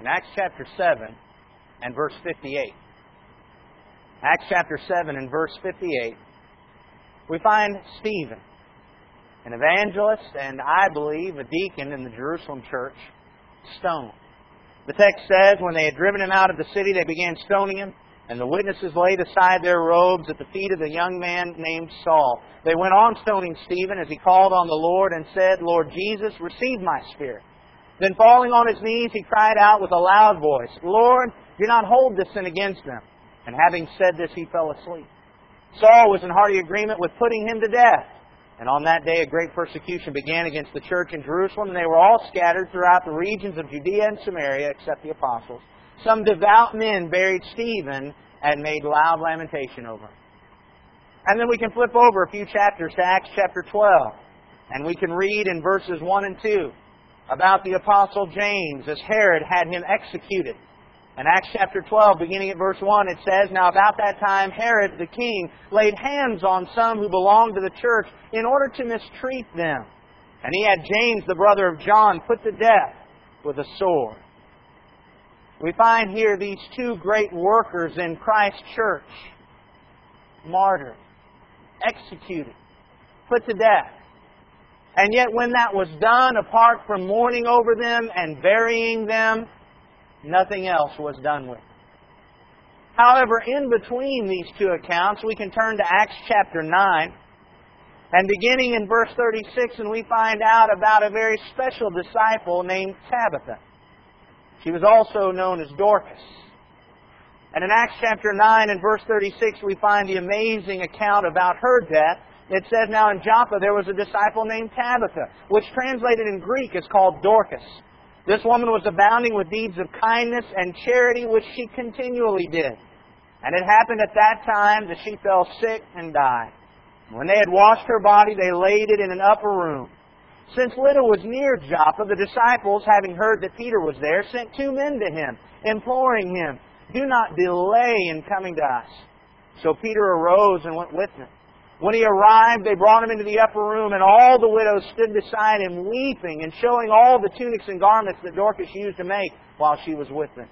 in Acts chapter 7 and verse 58. Acts chapter 7 and verse 58, we find Stephen, an evangelist and I believe a deacon in the Jerusalem church, stoned. The text says, when they had driven him out of the city, they began stoning him, and the witnesses laid aside their robes at the feet of the young man named Saul. They went on stoning Stephen as he called on the Lord and said, Lord Jesus, receive my spirit. Then falling on his knees, he cried out with a loud voice, Lord, do not hold this sin against them. And having said this, he fell asleep. Saul was in hearty agreement with putting him to death. And on that day, a great persecution began against the church in Jerusalem, and they were all scattered throughout the regions of Judea and Samaria, except the apostles. Some devout men buried Stephen and made loud lamentation over him. And then we can flip over a few chapters to Acts chapter 12, and we can read in verses 1 and 2 about the apostle James as Herod had him executed. In Acts chapter 12, beginning at verse 1, it says, Now about that time Herod the king laid hands on some who belonged to the church in order to mistreat them. And he had James, the brother of John, put to death with a sword. We find here these two great workers in Christ's church martyred, executed, put to death. And yet, when that was done, apart from mourning over them and burying them, nothing else was done with. However, in between these two accounts, we can turn to Acts chapter 9. And beginning in verse 36, and we find out about a very special disciple named Tabitha. She was also known as Dorcas. And in Acts chapter 9 and verse 36, we find the amazing account about her death. It says, Now in Joppa there was a disciple named Tabitha, which translated in Greek is called Dorcas. This woman was abounding with deeds of kindness and charity, which she continually did. And it happened at that time that she fell sick and died. When they had washed her body, they laid it in an upper room. Since Lydda was near Joppa, the disciples, having heard that Peter was there, sent two men to him, imploring him, Do not delay in coming to us. So Peter arose and went with them. When he arrived, they brought him into the upper room, and all the widows stood beside him, weeping and showing all the tunics and garments that Dorcas used to make while she was with them.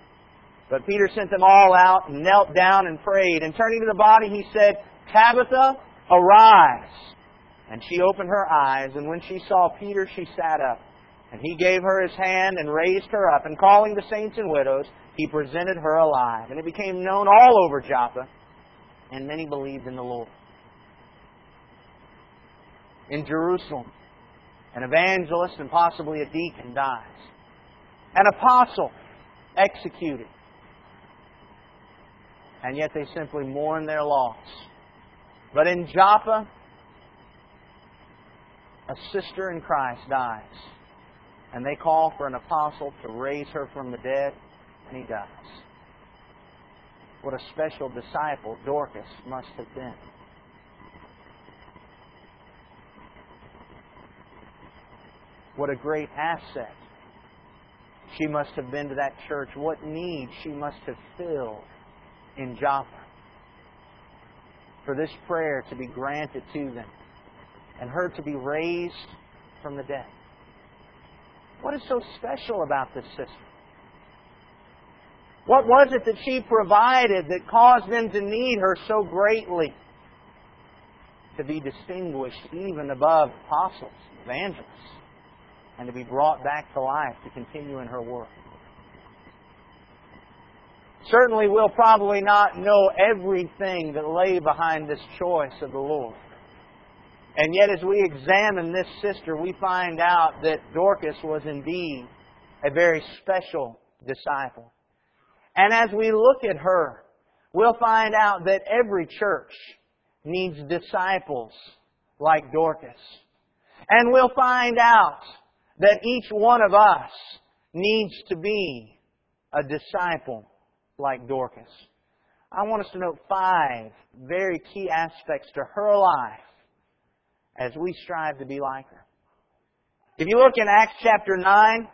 But Peter sent them all out and knelt down and prayed. And turning to the body, he said, Tabitha, arise. And she opened her eyes, and when she saw Peter, she sat up. And he gave her his hand and raised her up. And calling the saints and widows, he presented her alive. And it became known all over Joppa, and many believed in the Lord in Jerusalem. An evangelist and possibly a deacon dies. An apostle executed. And yet they simply mourn their loss. But in Joppa, a sister in Christ dies. And they call for an apostle to raise her from the dead, and he dies. What a special disciple Dorcas must have been. What a great asset she must have been to that church. What need she must have filled in Joppa for this prayer to be granted to them and her to be raised from the dead. What is so special about this sister? What was it that she provided that caused them to need her so greatly? To be distinguished even above apostles, evangelists and to be brought back to life to continue in her work. Certainly, we'll probably not know everything that lay behind this choice of the Lord. And yet, as we examine this sister, we find out that Dorcas was indeed a very special disciple. And as we look at her, we'll find out that every church needs disciples like Dorcas. And we'll find out that each one of us needs to be a disciple like Dorcas. I want us to note five very key aspects to her life as we strive to be like her. If you look in Acts chapter 9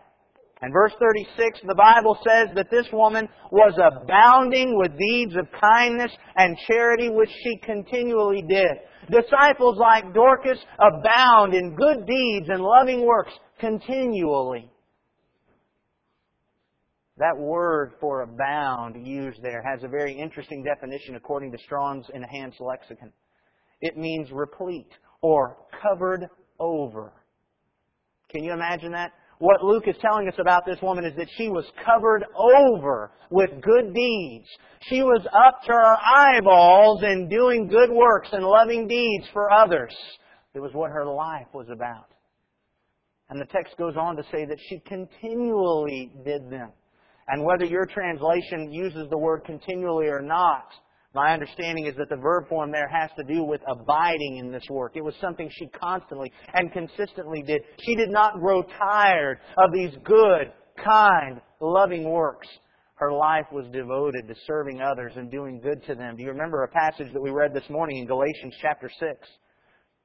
and verse 36, the Bible says that this woman was abounding with deeds of kindness and charity which she continually did. Disciples like Dorcas abound in good deeds and loving works continually. That word for abound used there has a very interesting definition according to Strong's Enhanced Lexicon. It means replete or covered over. Can you imagine that? What Luke is telling us about this woman is that she was covered over with good deeds. She was up to her eyeballs in doing good works and loving deeds for others. It was what her life was about. And the text goes on to say that she continually did them. And whether your translation uses the word continually or not, my understanding is that the verb form there has to do with abiding in this work. It was something she constantly and consistently did. She did not grow tired of these good, kind, loving works. Her life was devoted to serving others and doing good to them. Do you remember a passage that we read this morning in Galatians chapter 6,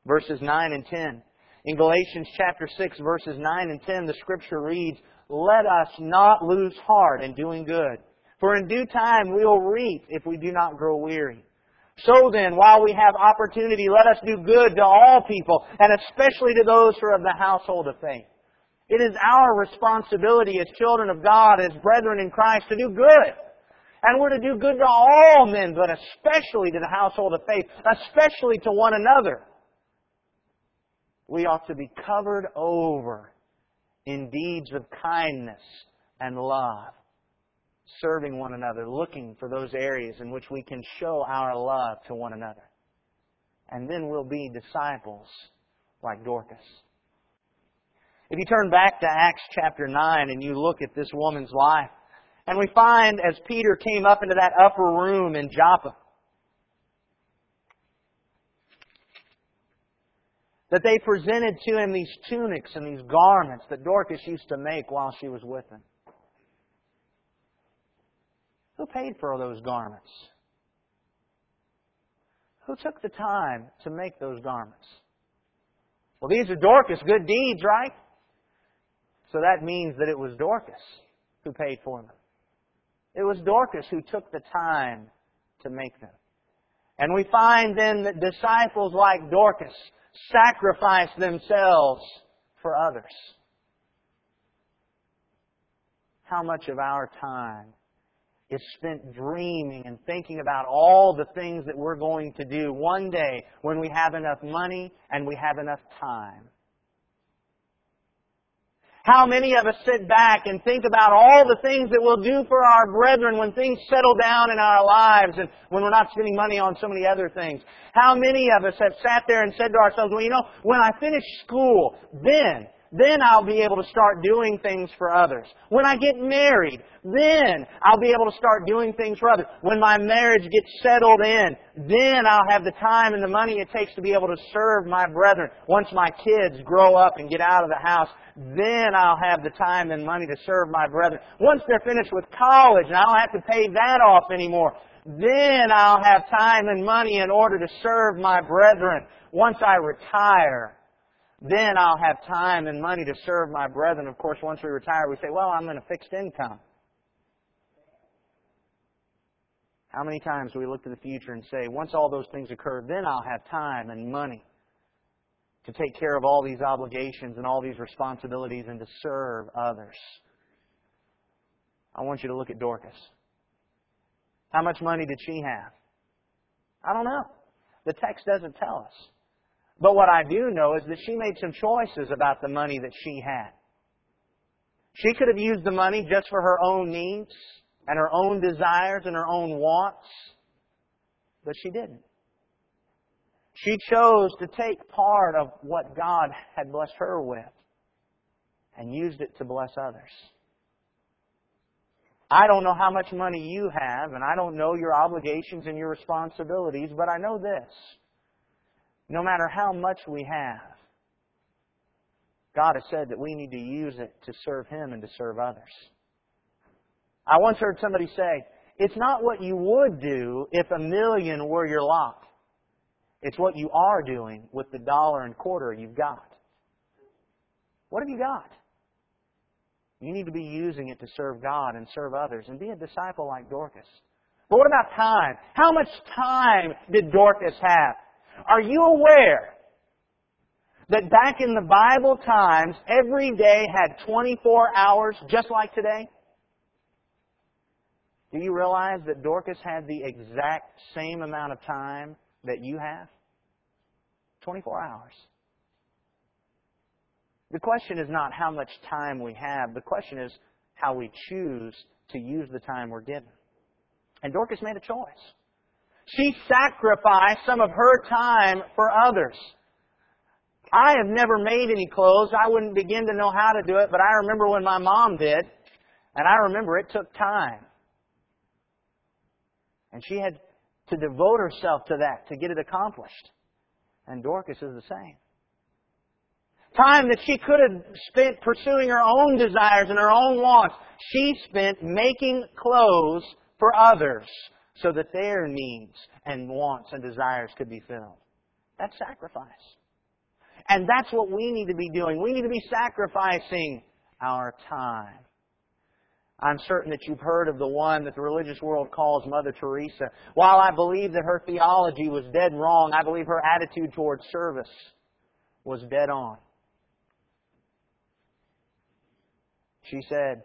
verses 9 and 10? In Galatians chapter 6, verses 9 and 10, the scripture reads, Let us not lose heart in doing good for in due time we will reap if we do not grow weary. So then, while we have opportunity, let us do good to all people, and especially to those who are of the household of faith. It is our responsibility as children of God, as brethren in Christ, to do good. And we're to do good to all men, but especially to the household of faith, especially to one another. We ought to be covered over in deeds of kindness and love serving one another, looking for those areas in which we can show our love to one another. And then we'll be disciples like Dorcas. If you turn back to Acts chapter 9 and you look at this woman's life, and we find as Peter came up into that upper room in Joppa, that they presented to him these tunics and these garments that Dorcas used to make while she was with him. Who paid for those garments? Who took the time to make those garments? Well, these are Dorcas' good deeds, right? So that means that it was Dorcas who paid for them. It was Dorcas who took the time to make them. And we find then that disciples like Dorcas sacrifice themselves for others. How much of our time is spent dreaming and thinking about all the things that we're going to do one day when we have enough money and we have enough time. How many of us sit back and think about all the things that we'll do for our brethren when things settle down in our lives and when we're not spending money on so many other things? How many of us have sat there and said to ourselves, well, you know, when I finish school, then then I'll be able to start doing things for others. When I get married, then I'll be able to start doing things for others. When my marriage gets settled in, then I'll have the time and the money it takes to be able to serve my brethren. Once my kids grow up and get out of the house, then I'll have the time and money to serve my brethren. Once they're finished with college and I don't have to pay that off anymore, then I'll have time and money in order to serve my brethren. Once I retire, then I'll have time and money to serve my brethren. Of course, once we retire, we say, well, I'm in a fixed income. How many times do we look to the future and say, once all those things occur, then I'll have time and money to take care of all these obligations and all these responsibilities and to serve others? I want you to look at Dorcas. How much money did she have? I don't know. The text doesn't tell us. But what I do know is that she made some choices about the money that she had. She could have used the money just for her own needs and her own desires and her own wants, but she didn't. She chose to take part of what God had blessed her with and used it to bless others. I don't know how much money you have, and I don't know your obligations and your responsibilities, but I know this no matter how much we have, God has said that we need to use it to serve Him and to serve others. I once heard somebody say, it's not what you would do if a million were your lot. It's what you are doing with the dollar and quarter you've got. What have you got? You need to be using it to serve God and serve others and be a disciple like Dorcas. But what about time? How much time did Dorcas have? Are you aware that back in the Bible times, every day had 24 hours just like today? Do you realize that Dorcas had the exact same amount of time that you have? 24 hours. The question is not how much time we have. The question is how we choose to use the time we're given. And Dorcas made a choice. She sacrificed some of her time for others. I have never made any clothes. I wouldn't begin to know how to do it, but I remember when my mom did, and I remember it took time. And she had to devote herself to that to get it accomplished. And Dorcas is the same. Time that she could have spent pursuing her own desires and her own wants, she spent making clothes for others so that their needs and wants and desires could be filled. That's sacrifice. And that's what we need to be doing. We need to be sacrificing our time. I'm certain that you've heard of the one that the religious world calls Mother Teresa. While I believe that her theology was dead wrong, I believe her attitude towards service was dead on. She said,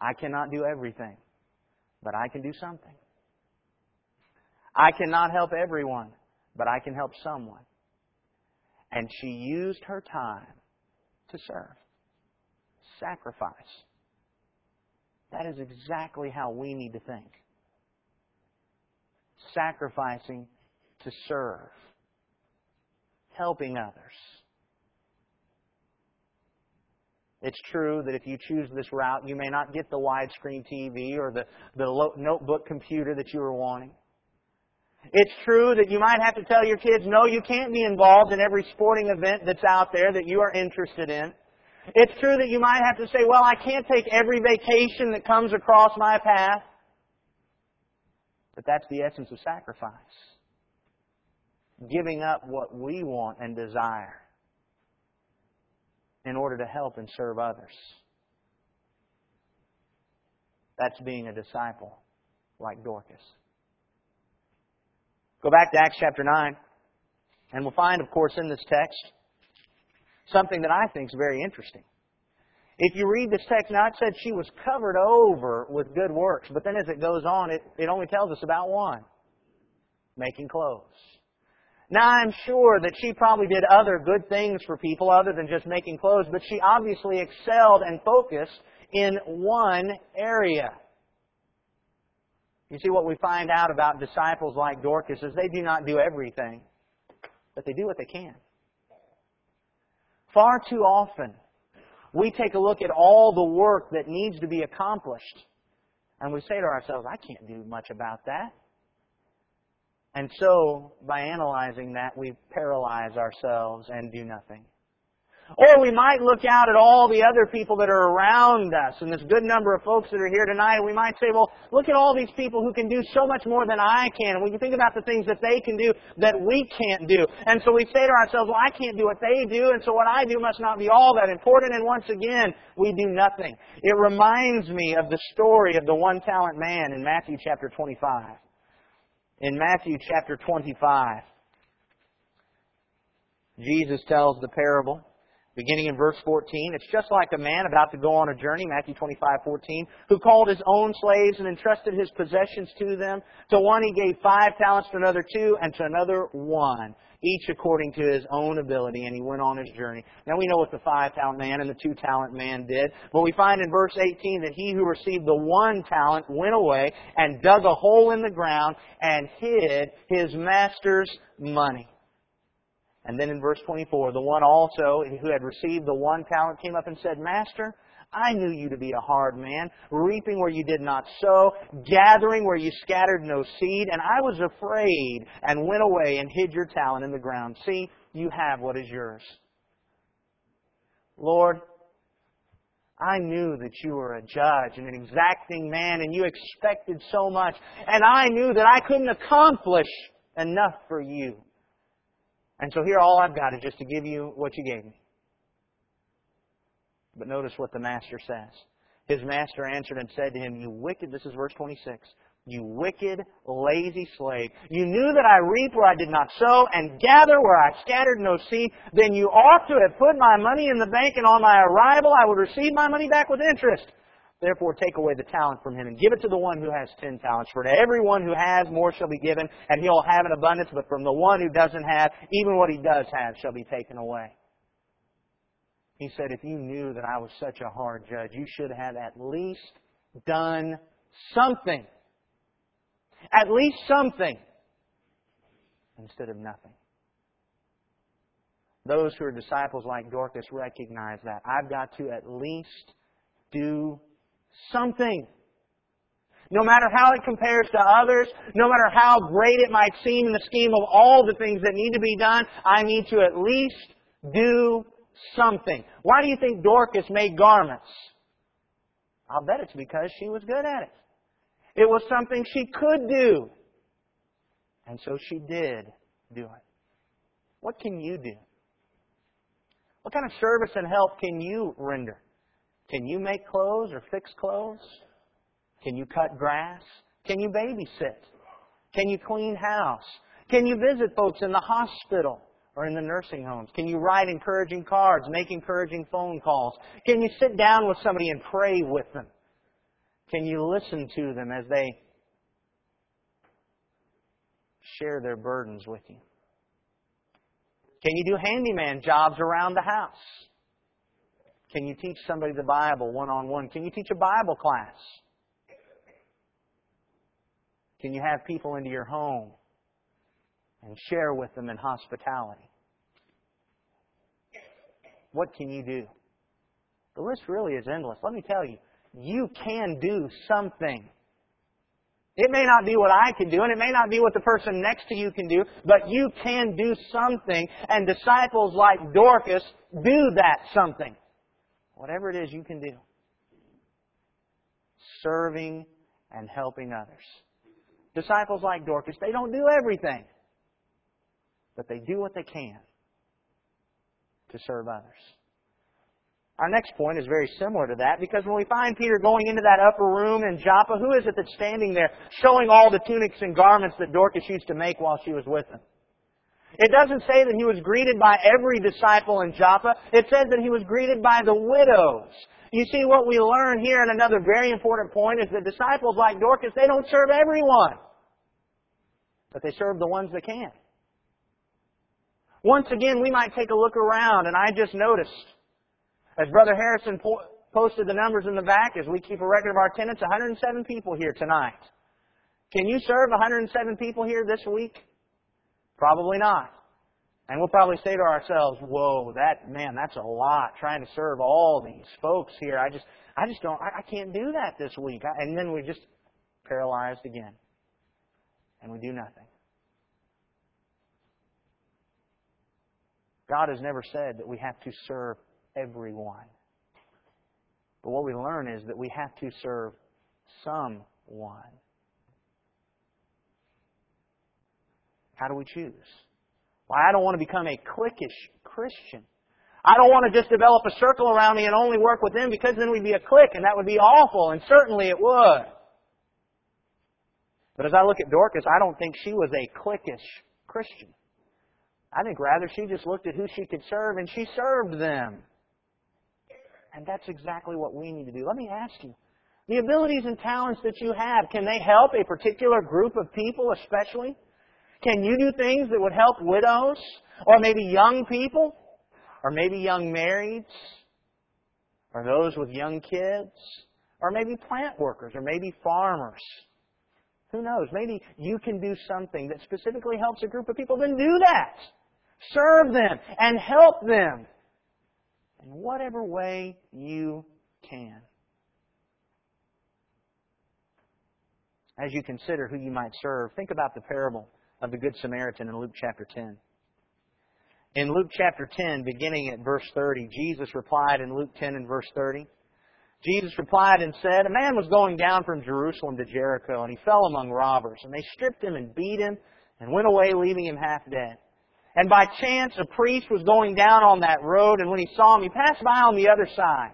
I cannot do everything, but I can do something. I cannot help everyone, but I can help someone. And she used her time to serve. Sacrifice. That is exactly how we need to think. Sacrificing to serve. Helping others. It's true that if you choose this route, you may not get the widescreen TV or the, the notebook computer that you were wanting. It's true that you might have to tell your kids, no, you can't be involved in every sporting event that's out there that you are interested in. It's true that you might have to say, well, I can't take every vacation that comes across my path. But that's the essence of sacrifice. Giving up what we want and desire in order to help and serve others. That's being a disciple like Dorcas. Go back to Acts chapter 9, and we'll find, of course, in this text something that I think is very interesting. If you read this text, now it said she was covered over with good works, but then as it goes on, it, it only tells us about one making clothes. Now I'm sure that she probably did other good things for people other than just making clothes, but she obviously excelled and focused in one area. You see, what we find out about disciples like Dorcas is they do not do everything, but they do what they can. Far too often, we take a look at all the work that needs to be accomplished, and we say to ourselves, I can't do much about that. And so, by analyzing that, we paralyze ourselves and do nothing. Or we might look out at all the other people that are around us and this good number of folks that are here tonight we might say, well, look at all these people who can do so much more than I can. And we can think about the things that they can do that we can't do. And so we say to ourselves, well, I can't do what they do and so what I do must not be all that important. And once again, we do nothing. It reminds me of the story of the one talent man in Matthew chapter 25 in Matthew chapter 25, Jesus tells the parable, beginning in verse 14. It's just like a man about to go on a journey, Matthew 25, 14, who called his own slaves and entrusted his possessions to them. To one he gave five talents, to another two, and to another one each according to his own ability, and he went on his journey. Now we know what the five talent man and the two talent man did, but we find in verse 18 that he who received the one talent went away and dug a hole in the ground and hid his master's money. And then in verse 24, the one also who had received the one talent came up and said, Master, I knew you to be a hard man, reaping where you did not sow, gathering where you scattered no seed, and I was afraid and went away and hid your talent in the ground. See, you have what is yours. Lord, I knew that you were a judge and an exacting man and you expected so much. And I knew that I couldn't accomplish enough for you. And so here all I've got is just to give you what you gave me. But notice what the master says. His master answered and said to him, You wicked, this is verse 26, you wicked, lazy slave. You knew that I reap where I did not sow and gather where I scattered no seed. Then you ought to have put my money in the bank and on my arrival I would receive my money back with interest. Therefore, take away the talent from him and give it to the one who has ten talents. For to everyone who has, more shall be given, and he'll have an abundance. But from the one who doesn't have, even what he does have shall be taken away. He said, if you knew that I was such a hard judge, you should have at least done something. At least something. Instead of nothing. Those who are disciples like Dorcas recognize that. I've got to at least do something. No matter how it compares to others, no matter how great it might seem in the scheme of all the things that need to be done, I need to at least do something. Why do you think Dorcas made garments? I'll bet it's because she was good at it. It was something she could do. And so she did do it. What can you do? What kind of service and help can you render? Can you make clothes or fix clothes? Can you cut grass? Can you babysit? Can you clean house? Can you visit folks in the hospital or in the nursing homes? Can you write encouraging cards, make encouraging phone calls? Can you sit down with somebody and pray with them? Can you listen to them as they share their burdens with you? Can you do handyman jobs around the house? Can you teach somebody the Bible one on one? Can you teach a Bible class? Can you have people into your home and share with them in hospitality? What can you do? The list really is endless. Let me tell you, you can do something. It may not be what I can do, and it may not be what the person next to you can do, but you can do something, and disciples like Dorcas do that something. Whatever it is you can do. Serving and helping others. Disciples like Dorcas, they don't do everything, but they do what they can to serve others. Our next point is very similar to that because when we find Peter going into that upper room in Joppa, who is it that's standing there showing all the tunics and garments that Dorcas used to make while she was with him? It doesn't say that he was greeted by every disciple in Joppa. It says that he was greeted by the widows. You see, what we learn here, and another very important point, is that disciples like Dorcas, they don't serve everyone. But they serve the ones that can. Once again, we might take a look around, and I just noticed, as Brother Harrison po- posted the numbers in the back, as we keep a record of our attendance, 107 people here tonight. Can you serve 107 people here this week? Probably not. And we'll probably say to ourselves, whoa, that, man, that's a lot, trying to serve all these folks here. I just, I just don't, I, I can't do that this week. And then we just paralyzed again. And we do nothing. God has never said that we have to serve everyone. But what we learn is that we have to serve someone. How do we choose? Well, I don't want to become a cliquish Christian. I don't want to just develop a circle around me and only work with them because then we'd be a clique and that would be awful, and certainly it would. But as I look at Dorcas, I don't think she was a cliquish Christian. I think rather she just looked at who she could serve and she served them. And that's exactly what we need to do. Let me ask you, the abilities and talents that you have, can they help a particular group of people especially? Can you do things that would help widows? Or maybe young people? Or maybe young marrieds? Or those with young kids? Or maybe plant workers? Or maybe farmers? Who knows? Maybe you can do something that specifically helps a group of people. Then do that. Serve them and help them in whatever way you can. As you consider who you might serve, think about the parable of the Good Samaritan in Luke chapter 10. In Luke chapter 10, beginning at verse 30, Jesus replied in Luke 10 and verse 30. Jesus replied and said, A man was going down from Jerusalem to Jericho, and he fell among robbers, and they stripped him and beat him, and went away, leaving him half dead. And by chance, a priest was going down on that road, and when he saw him, he passed by on the other side.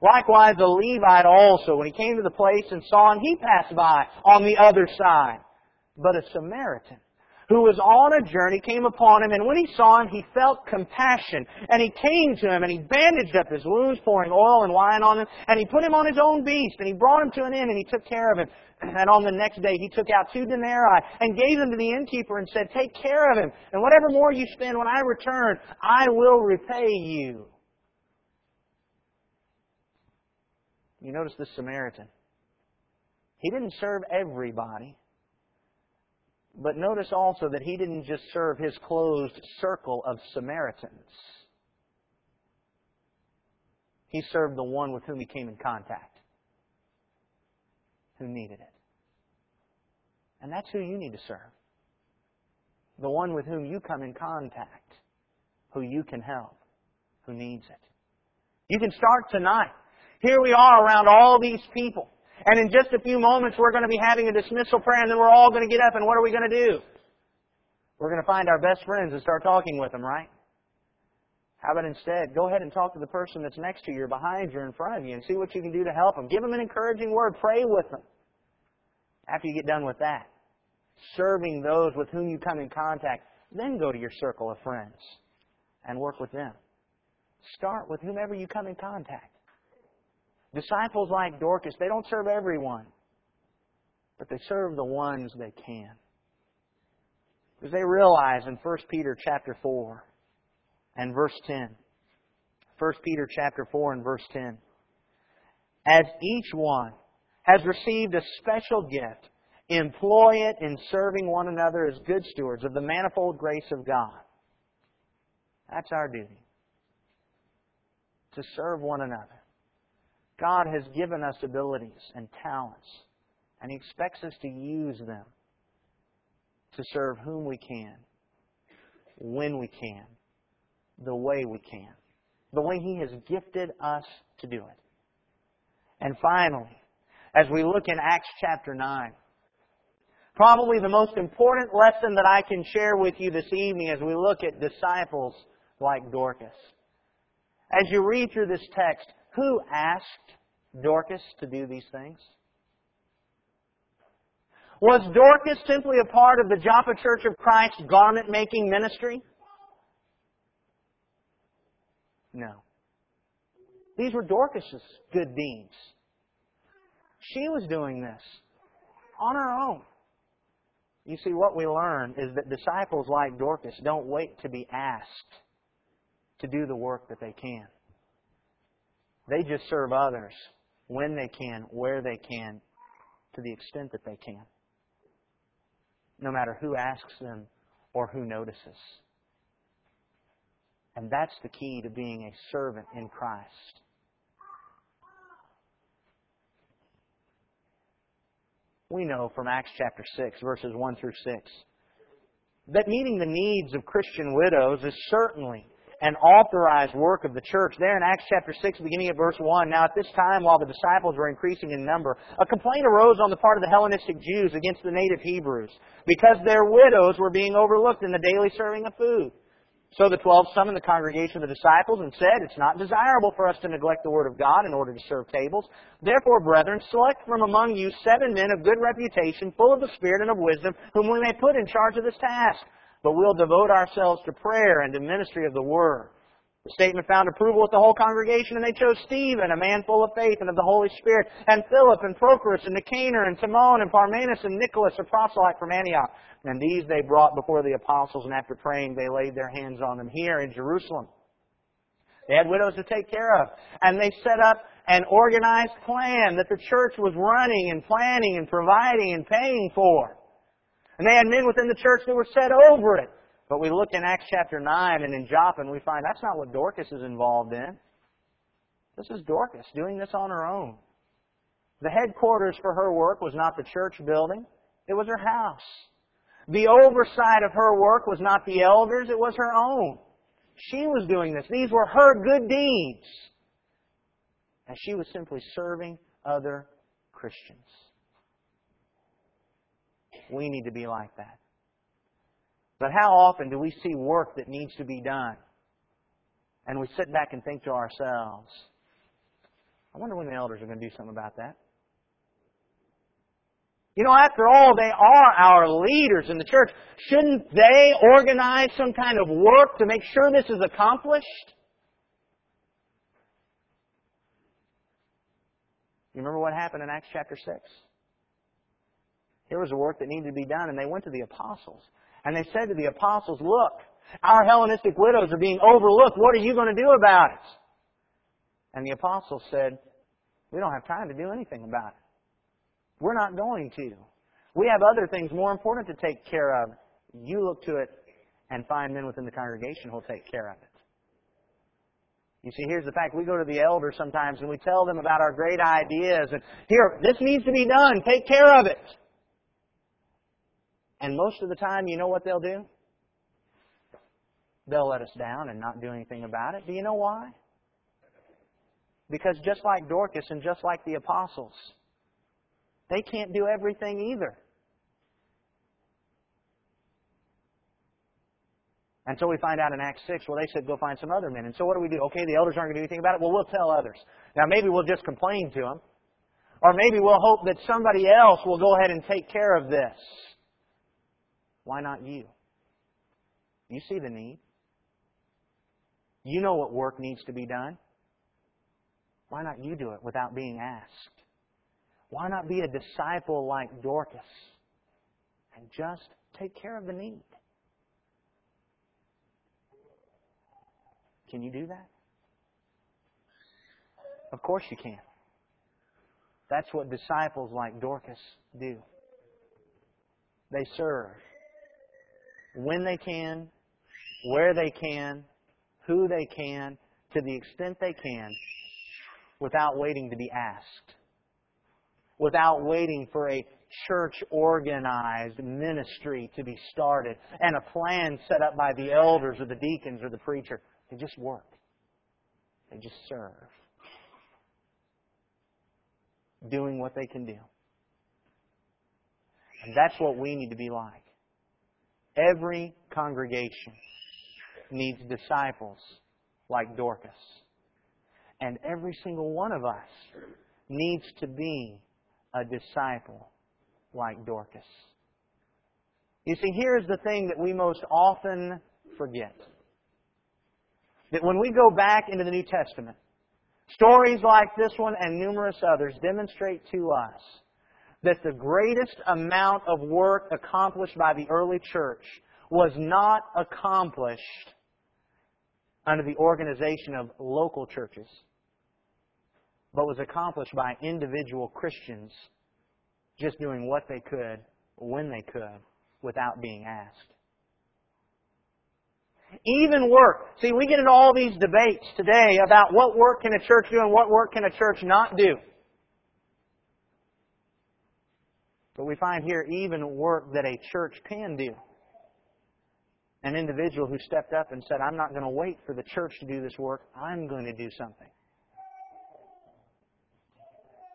Likewise, a Levite also, when he came to the place and saw him, he passed by on the other side. But a Samaritan, who was on a journey came upon him, and when he saw him, he felt compassion. And he came to him, and he bandaged up his wounds, pouring oil and wine on him, and he put him on his own beast, and he brought him to an inn, and he took care of him. And on the next day, he took out two denarii and gave them to the innkeeper and said, Take care of him, and whatever more you spend when I return, I will repay you. You notice the Samaritan. He didn't serve everybody. But notice also that he didn't just serve his closed circle of Samaritans. He served the one with whom he came in contact, who needed it. And that's who you need to serve. The one with whom you come in contact, who you can help, who needs it. You can start tonight. Here we are around all these people. And in just a few moments, we're going to be having a dismissal prayer, and then we're all going to get up, and what are we going to do? We're going to find our best friends and start talking with them, right? How about instead, go ahead and talk to the person that's next to you, or behind you, or in front of you, and see what you can do to help them. Give them an encouraging word. Pray with them. After you get done with that, serving those with whom you come in contact, then go to your circle of friends and work with them. Start with whomever you come in contact. Disciples like Dorcas, they don't serve everyone, but they serve the ones they can. Because they realize in 1 Peter chapter 4 and verse 10, 1 Peter chapter 4 and verse 10, as each one has received a special gift, employ it in serving one another as good stewards of the manifold grace of God. That's our duty. To serve one another. God has given us abilities and talents, and He expects us to use them to serve whom we can, when we can, the way we can, the way He has gifted us to do it. And finally, as we look in Acts chapter 9, probably the most important lesson that I can share with you this evening as we look at disciples like Dorcas. As you read through this text, who asked Dorcas to do these things? Was Dorcas simply a part of the Joppa Church of Christ garment making ministry? No. These were Dorcas's good deeds. She was doing this on her own. You see, what we learn is that disciples like Dorcas don't wait to be asked to do the work that they can. They just serve others when they can, where they can, to the extent that they can. No matter who asks them or who notices. And that's the key to being a servant in Christ. We know from Acts chapter 6, verses 1 through 6, that meeting the needs of Christian widows is certainly an authorized work of the church. There in Acts chapter 6, beginning at verse 1, now at this time, while the disciples were increasing in number, a complaint arose on the part of the Hellenistic Jews against the native Hebrews, because their widows were being overlooked in the daily serving of food. So the twelve summoned the congregation of the disciples and said, It's not desirable for us to neglect the word of God in order to serve tables. Therefore, brethren, select from among you seven men of good reputation, full of the Spirit and of wisdom, whom we may put in charge of this task but we'll devote ourselves to prayer and to ministry of the Word. The statement found approval with the whole congregation, and they chose Stephen, a man full of faith and of the Holy Spirit, and Philip, and Prochorus, and Nicanor, and Timon, and Parmenas, and Nicholas, a proselyte from Antioch. And these they brought before the apostles, and after praying, they laid their hands on them here in Jerusalem. They had widows to take care of, and they set up an organized plan that the church was running and planning and providing and paying for. And they had men within the church that were set over it. But we look in Acts chapter 9 and in Joppa and we find that's not what Dorcas is involved in. This is Dorcas doing this on her own. The headquarters for her work was not the church building, it was her house. The oversight of her work was not the elders, it was her own. She was doing this. These were her good deeds. And she was simply serving other Christians. We need to be like that. But how often do we see work that needs to be done? And we sit back and think to ourselves, I wonder when the elders are going to do something about that. You know, after all, they are our leaders in the church. Shouldn't they organize some kind of work to make sure this is accomplished? You remember what happened in Acts chapter 6? There was a work that needed to be done, and they went to the apostles. And they said to the apostles, Look, our Hellenistic widows are being overlooked. What are you going to do about it? And the apostles said, We don't have time to do anything about it. We're not going to. We have other things more important to take care of. You look to it and find men within the congregation who'll take care of it. You see, here's the fact. We go to the elders sometimes and we tell them about our great ideas and here, this needs to be done. Take care of it. And most of the time, you know what they'll do? They'll let us down and not do anything about it. Do you know why? Because just like Dorcas and just like the apostles, they can't do everything either. And so we find out in Acts 6, well, they said, go find some other men. And so what do we do? Okay, the elders aren't going to do anything about it. Well, we'll tell others. Now, maybe we'll just complain to them. Or maybe we'll hope that somebody else will go ahead and take care of this. Why not you? You see the need. You know what work needs to be done. Why not you do it without being asked? Why not be a disciple like Dorcas and just take care of the need? Can you do that? Of course you can. That's what disciples like Dorcas do. They serve when they can, where they can, who they can, to the extent they can, without waiting to be asked without waiting for a church organized ministry to be started and a plan set up by the elders or the deacons or the preacher. They just work. They just serve. Doing what they can do. And that's what we need to be like. Every congregation needs disciples like Dorcas. And every single one of us needs to be a disciple like Dorcas. You see, here's the thing that we most often forget. That when we go back into the New Testament, stories like this one and numerous others demonstrate to us that the greatest amount of work accomplished by the early church was not accomplished under the organization of local churches but was accomplished by individual Christians just doing what they could when they could without being asked. Even work. See, we get into all these debates today about what work can a church do and what work can a church not do. But we find here even work that a church can do. An individual who stepped up and said, I'm not going to wait for the church to do this work, I'm going to do something.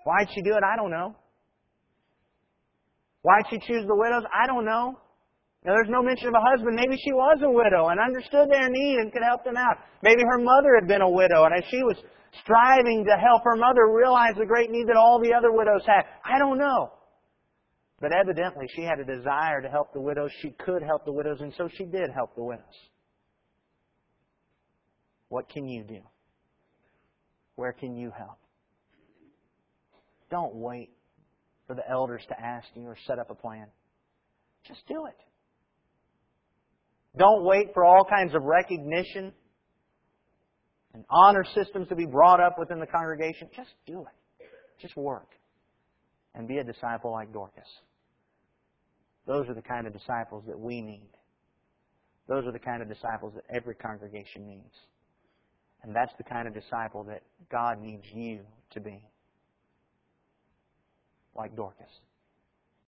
Why'd she do it? I don't know. Why'd she choose the widows? I don't know. Now, there's no mention of a husband. Maybe she was a widow and understood their need and could help them out. Maybe her mother had been a widow, and as she was striving to help her mother realize the great need that all the other widows had. I don't know. But evidently, she had a desire to help the widows. She could help the widows, and so she did help the widows. What can you do? Where can you help? Don't wait for the elders to ask you or set up a plan. Just do it. Don't wait for all kinds of recognition and honor systems to be brought up within the congregation. Just do it. Just work. And be a disciple like Dorcas. Those are the kind of disciples that we need. Those are the kind of disciples that every congregation needs. And that's the kind of disciple that God needs you to be like Dorcas.